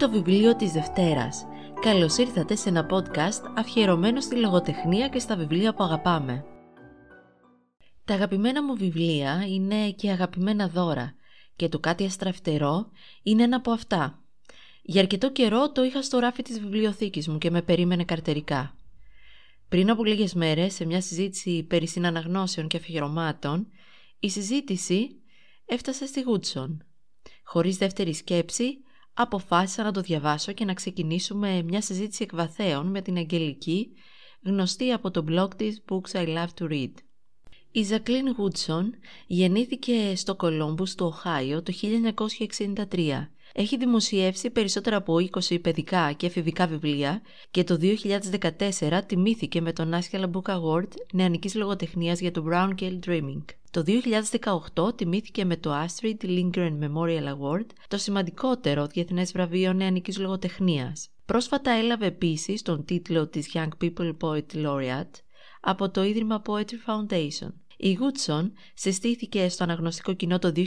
Το βιβλίο της Δευτέρας. Καλώς ήρθατε σε ένα podcast αφιερωμένο στη λογοτεχνία και στα βιβλία που αγαπάμε. Τα αγαπημένα μου βιβλία είναι και αγαπημένα δώρα και το κάτι αστραφτερό είναι ένα από αυτά. Για αρκετό καιρό το είχα στο ράφι της βιβλιοθήκης μου και με περίμενε καρτερικά. Πριν από λίγες μέρες, σε μια συζήτηση περί συναναγνώσεων και αφιερωμάτων, η συζήτηση έφτασε στη Γούτσον. Χωρίς δεύτερη σκέψη, αποφάσισα να το διαβάσω και να ξεκινήσουμε μια συζήτηση εκβαθέων με την Αγγελική, γνωστή από το blog της Books I Love to Read. Η Ζακλίν Γούτσον γεννήθηκε στο Κολόμπους του Οχάιο το 1963 έχει δημοσιεύσει περισσότερα από 20 παιδικά και εφηβικά βιβλία και το 2014 τιμήθηκε με τον National Book Award νεανικής λογοτεχνίας για το Brown Gale Dreaming. Το 2018 τιμήθηκε με το Astrid Lindgren Memorial Award, το σημαντικότερο διεθνές βραβείο νεανικής λογοτεχνίας. Πρόσφατα έλαβε επίσης τον τίτλο της Young People Poet Laureate από το Ίδρυμα Poetry Foundation. Η Γούτσον συστήθηκε στο αναγνωστικό κοινό το 2019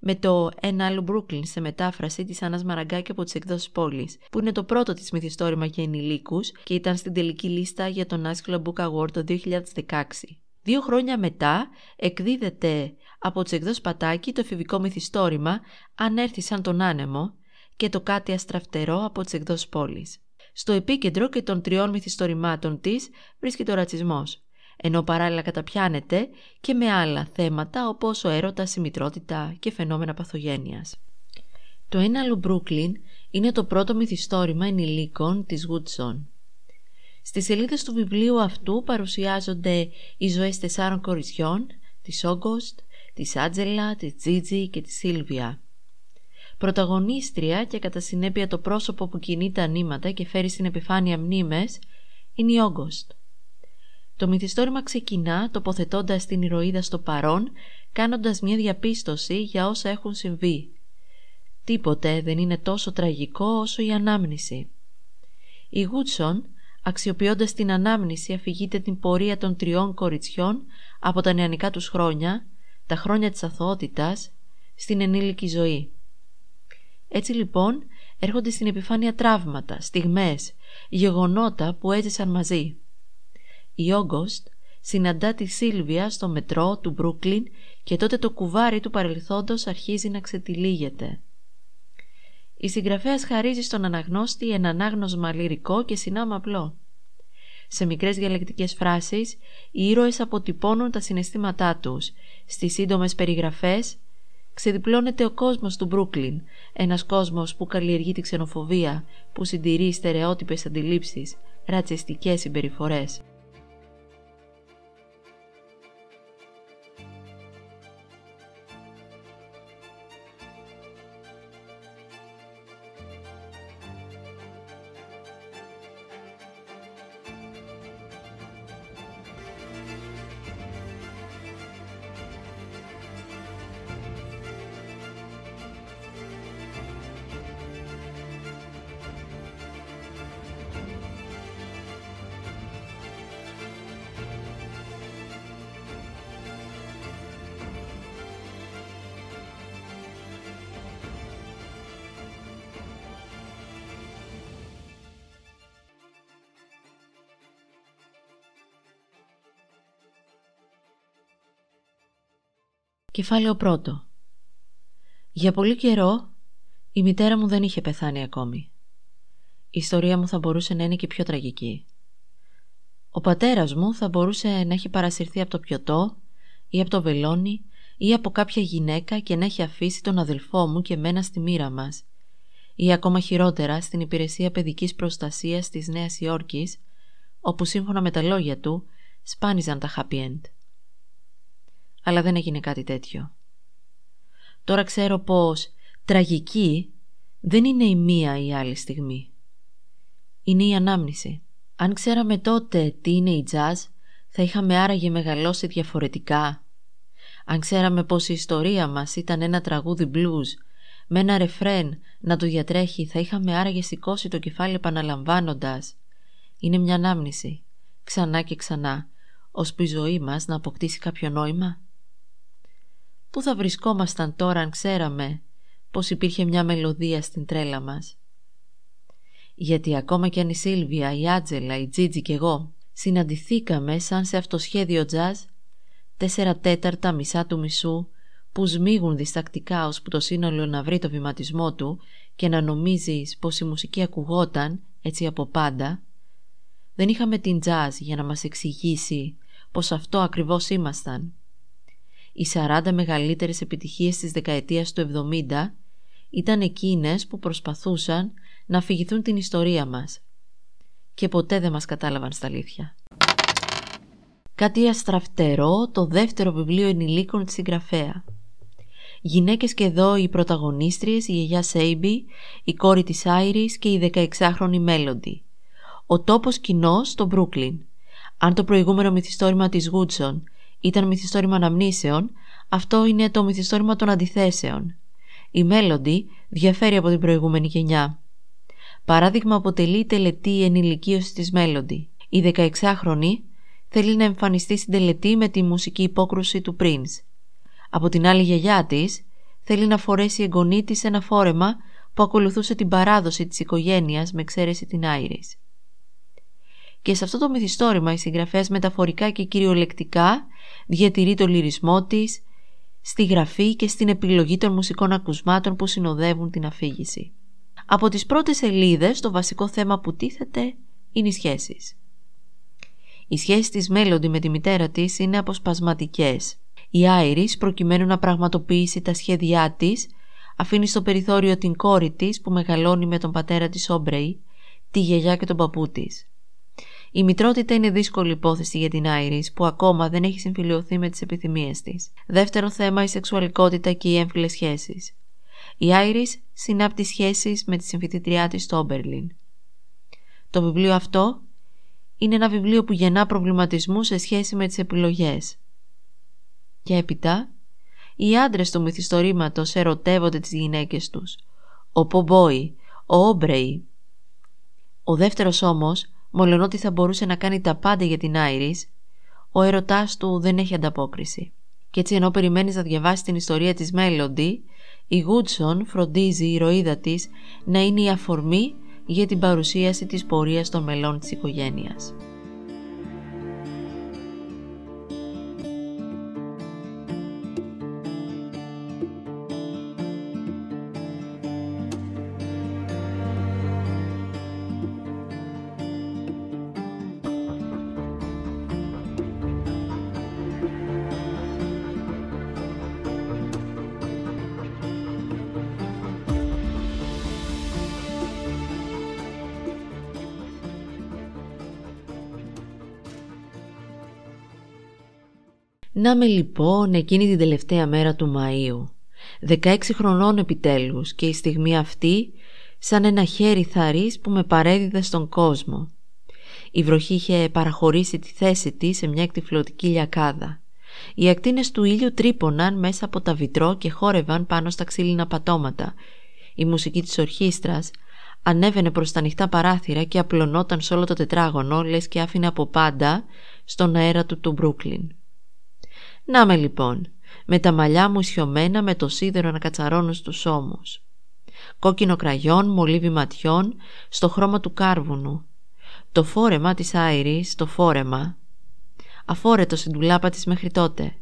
με το «Ένα άλλο Brooklyn» σε μετάφραση της Άννας Μαραγκάκη από τις εκδόσεις πόλης, που είναι το πρώτο της μυθιστόρημα για ενηλίκους και ήταν στην τελική λίστα για τον National Book Award το 2016. Δύο χρόνια μετά εκδίδεται από τις εκδόσεις Πατάκη το εφηβικό μυθιστόρημα «Αν έρθει σαν τον άνεμο» και το «Κάτι αστραφτερό» από τις εκδόσεις πόλης. Στο επίκεντρο και των τριών μυθιστορημάτων της βρίσκεται ο ρατσισμός ενώ παράλληλα καταπιάνεται και με άλλα θέματα όπως ο έρωτας, η μητρότητα και φαινόμενα παθογένειας. Το ένα άλλο Brooklyn είναι το πρώτο μυθιστόρημα ενηλίκων της Woodson. Στις σελίδες του βιβλίου αυτού παρουσιάζονται οι ζωές τεσσάρων κοριτσιών, της Όγκοστ, της Άτζελα, της Τζίτζι και της Σίλβια. Πρωταγωνίστρια και κατά συνέπεια το πρόσωπο που κινεί τα νήματα και φέρει στην επιφάνεια μνήμες είναι η Όγκοστ. Το μυθιστόρημα ξεκινά τοποθετώντας την ηρωίδα στο παρόν, κάνοντας μια διαπίστωση για όσα έχουν συμβεί. Τίποτε δεν είναι τόσο τραγικό όσο η ανάμνηση. Η Γούτσον, αξιοποιώντας την ανάμνηση, αφηγείται την πορεία των τριών κοριτσιών από τα νεανικά τους χρόνια, τα χρόνια της αθωότητας, στην ενήλικη ζωή. Έτσι λοιπόν έρχονται στην επιφάνεια τραύματα, στιγμές, γεγονότα που έζησαν μαζί. Η Όγκοστ συναντά τη Σίλβια στο μετρό του Μπρούκλιν και τότε το κουβάρι του παρελθόντος αρχίζει να ξετυλίγεται. Η συγγραφέας χαρίζει στον αναγνώστη ένα ανάγνωσμα λυρικό και συνάμα απλό. Σε μικρές διαλεκτικές φράσεις, οι ήρωες αποτυπώνουν τα συναισθήματά τους. Στις σύντομες περιγραφές, ξεδιπλώνεται ο κόσμος του Μπρούκλιν, ένας κόσμος που καλλιεργεί τη ξενοφοβία, που συντηρεί στερεότυπες αντιλήψεις, ρατσιστικές συμπεριφορές. Κεφάλαιο πρώτο Για πολύ καιρό η μητέρα μου δεν είχε πεθάνει ακόμη. Η ιστορία μου θα μπορούσε να είναι και πιο τραγική. Ο πατέρας μου θα μπορούσε να έχει παρασυρθεί από το πιωτό ή από το βελόνι ή από κάποια γυναίκα και να έχει αφήσει τον αδελφό μου και μένα στη μοίρα μας ή ακόμα χειρότερα στην υπηρεσία παιδικής προστασίας της Νέας Υόρκης όπου σύμφωνα με τα λόγια του σπάνιζαν τα happy end αλλά δεν έγινε κάτι τέτοιο. Τώρα ξέρω πως τραγική δεν είναι η μία ή η άλλη στιγμή. Είναι η ανάμνηση. Αν ξέραμε τότε τι είναι η jazz, θα είχαμε άραγε μεγαλώσει διαφορετικά. Αν ξέραμε πως η ιστορία μας ήταν ένα τραγούδι blues, με ένα ρεφρέν να το διατρέχει, θα είχαμε άραγε σηκώσει το κεφάλι επαναλαμβάνοντας. Είναι μια ανάμνηση, ξανά και ξανά, ώσπου η ζωή μας να αποκτήσει κάποιο νόημα. Πού θα βρισκόμασταν τώρα αν ξέραμε πως υπήρχε μια μελωδία στην τρέλα μας; Γιατί ακόμα κι αν η Σίλβια, η Άτζελα, η Τζίτζι και εγώ συναντηθήκαμε σαν σε αυτοσχέδιο τζαζ, τέσσερα τέταρτα μισά του μισού που σμίγουν διστακτικά που το σύνολο να βρει το βηματισμό του και να νομίζεις πως η μουσική ακουγόταν έτσι από πάντα, δεν είχαμε την τζαζ για να μας εξηγήσει πως αυτό ακριβώς ήμασταν. Οι 40 μεγαλύτερες επιτυχίες της δεκαετίας του 70 ήταν εκείνες που προσπαθούσαν να αφηγηθούν την ιστορία μας και ποτέ δεν μας κατάλαβαν στα αλήθεια. Κάτι αστραφτερό το δεύτερο βιβλίο ενηλίκων της συγγραφέα. Γυναίκες και εδώ οι πρωταγωνίστριες, η γιαγιά Σέιμπι, η κόρη της Άιρης και η 16χρονη Μέλοντι. Ο τόπος κοινός στο Μπρούκλιν. Αν το προηγούμενο μυθιστόρημα της Γούτσον ήταν μυθιστόρημα αναμνήσεων, αυτό είναι το μυθιστόρημα των αντιθέσεων. Η Μέλοντι διαφέρει από την προηγούμενη γενιά. Παράδειγμα αποτελεί η τελετή ενηλικίωσης της Μέλοντι. Η 16χρονη θέλει να εμφανιστεί στην τελετή με τη μουσική υπόκρουση του Prince. Από την άλλη γιαγιά της θέλει να φορέσει εγγονή της ένα φόρεμα που ακολουθούσε την παράδοση της οικογένειας με εξαίρεση την Άιρης. Και σε αυτό το μυθιστόρημα η συγγραφέα μεταφορικά και κυριολεκτικά διατηρεί το λυρισμό της στη γραφή και στην επιλογή των μουσικών ακουσμάτων που συνοδεύουν την αφήγηση. Από τις πρώτες σελίδες το βασικό θέμα που τίθεται είναι οι σχέσεις. Οι σχέσεις της Μέλοντι με τη μητέρα της είναι αποσπασματικές. Η Άιρις προκειμένου να πραγματοποιήσει τα σχέδιά της αφήνει στο περιθώριο την κόρη της που μεγαλώνει με τον πατέρα της Όμπρεϊ, τη γιαγιά και τον παππού της. Η μητρότητα είναι δύσκολη υπόθεση για την Άιρις που ακόμα δεν έχει συμφιλειωθεί με τις επιθυμίες της. Δεύτερο θέμα η σεξουαλικότητα και οι έμφυλες σχέσεις. Η Άιρις συνάπτει σχέσεις με τη συμφιτητριά της στο Όμπερλιν. Το βιβλίο αυτό είναι ένα βιβλίο που γεννά προβληματισμού σε σχέση με τις επιλογές. Και έπειτα, οι άντρες του μυθιστορήματος ερωτεύονται τις γυναίκες τους. Ο Πομπόι, ο Όμπρεϊ. Ο δεύτερος όμως, μολονότι θα μπορούσε να κάνει τα πάντα για την Άιρις, ο ερωτάς του δεν έχει ανταπόκριση. Και έτσι ενώ περιμένεις να διαβάσεις την ιστορία της Μέλοντι, η Γούτσον φροντίζει η ηρωίδα της να είναι η αφορμή για την παρουσίαση της πορείας των μελών της οικογένειας. Να με λοιπόν εκείνη την τελευταία μέρα του Μαΐου. 16 χρονών επιτέλους και η στιγμή αυτή σαν ένα χέρι θαρής που με παρέδιδε στον κόσμο. Η βροχή είχε παραχωρήσει τη θέση της σε μια εκτυφλωτική λιακάδα. Οι ακτίνες του ήλιου τρύπωναν μέσα από τα βιτρό και χόρευαν πάνω στα ξύλινα πατώματα. Η μουσική της ορχήστρας ανέβαινε προς τα ανοιχτά παράθυρα και απλωνόταν σε όλο το τετράγωνο λες και άφηνε από πάντα στον αέρα του του Μπρούκλιν. Να με λοιπόν, με τα μαλλιά μου ισιωμένα με το σίδερο να κατσαρώνουν στους ώμους. Κόκκινο κραγιόν, μολύβι ματιών, στο χρώμα του κάρβουνου. Το φόρεμα της Άιρης, το φόρεμα. Αφόρετο στην τουλάπα της μέχρι τότε.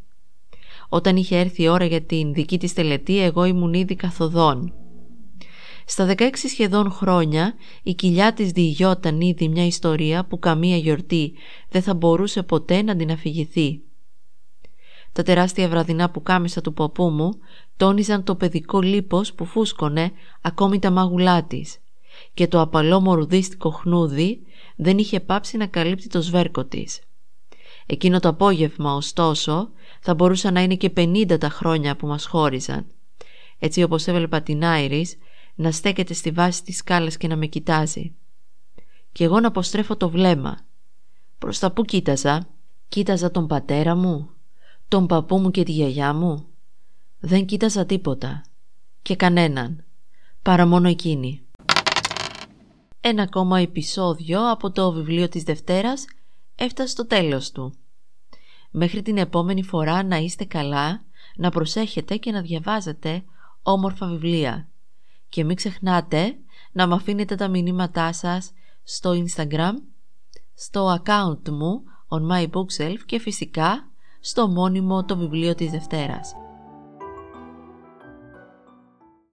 Όταν είχε έρθει η ώρα για την δική της τελετή, εγώ ήμουν ήδη καθοδόν. Στα 16 σχεδόν χρόνια η κοιλιά της διηγιόταν ήδη μια ιστορία που καμία γιορτή δεν θα μπορούσε ποτέ να την αφηγηθεί. Τα τεράστια βραδινά που κάμισα του ποπού μου τόνιζαν το παιδικό λίπος που φούσκωνε ακόμη τα μάγουλά της και το απαλό μορουδίστικο χνούδι δεν είχε πάψει να καλύπτει το σβέρκο της. Εκείνο το απόγευμα, ωστόσο, θα μπορούσαν να είναι και 50 τα χρόνια που μας χώριζαν. Έτσι όπως έβλεπα την Άιρις να στέκεται στη βάση της σκάλας και να με κοιτάζει. Και εγώ να αποστρέφω το βλέμμα. Προς τα που κοίταζα, κοίταζα τον πατέρα μου, τον παππού μου και τη γιαγιά μου. Δεν κοίταζα τίποτα και κανέναν, παρά μόνο εκείνη. Ένα ακόμα επεισόδιο από το βιβλίο της Δευτέρας έφτασε στο τέλος του. Μέχρι την επόμενη φορά να είστε καλά, να προσέχετε και να διαβάζετε όμορφα βιβλία. Και μην ξεχνάτε να μου αφήνετε τα μηνύματά σας στο Instagram, στο account μου on my bookshelf και φυσικά στο μόνιμο το βιβλίο της Δευτέρας.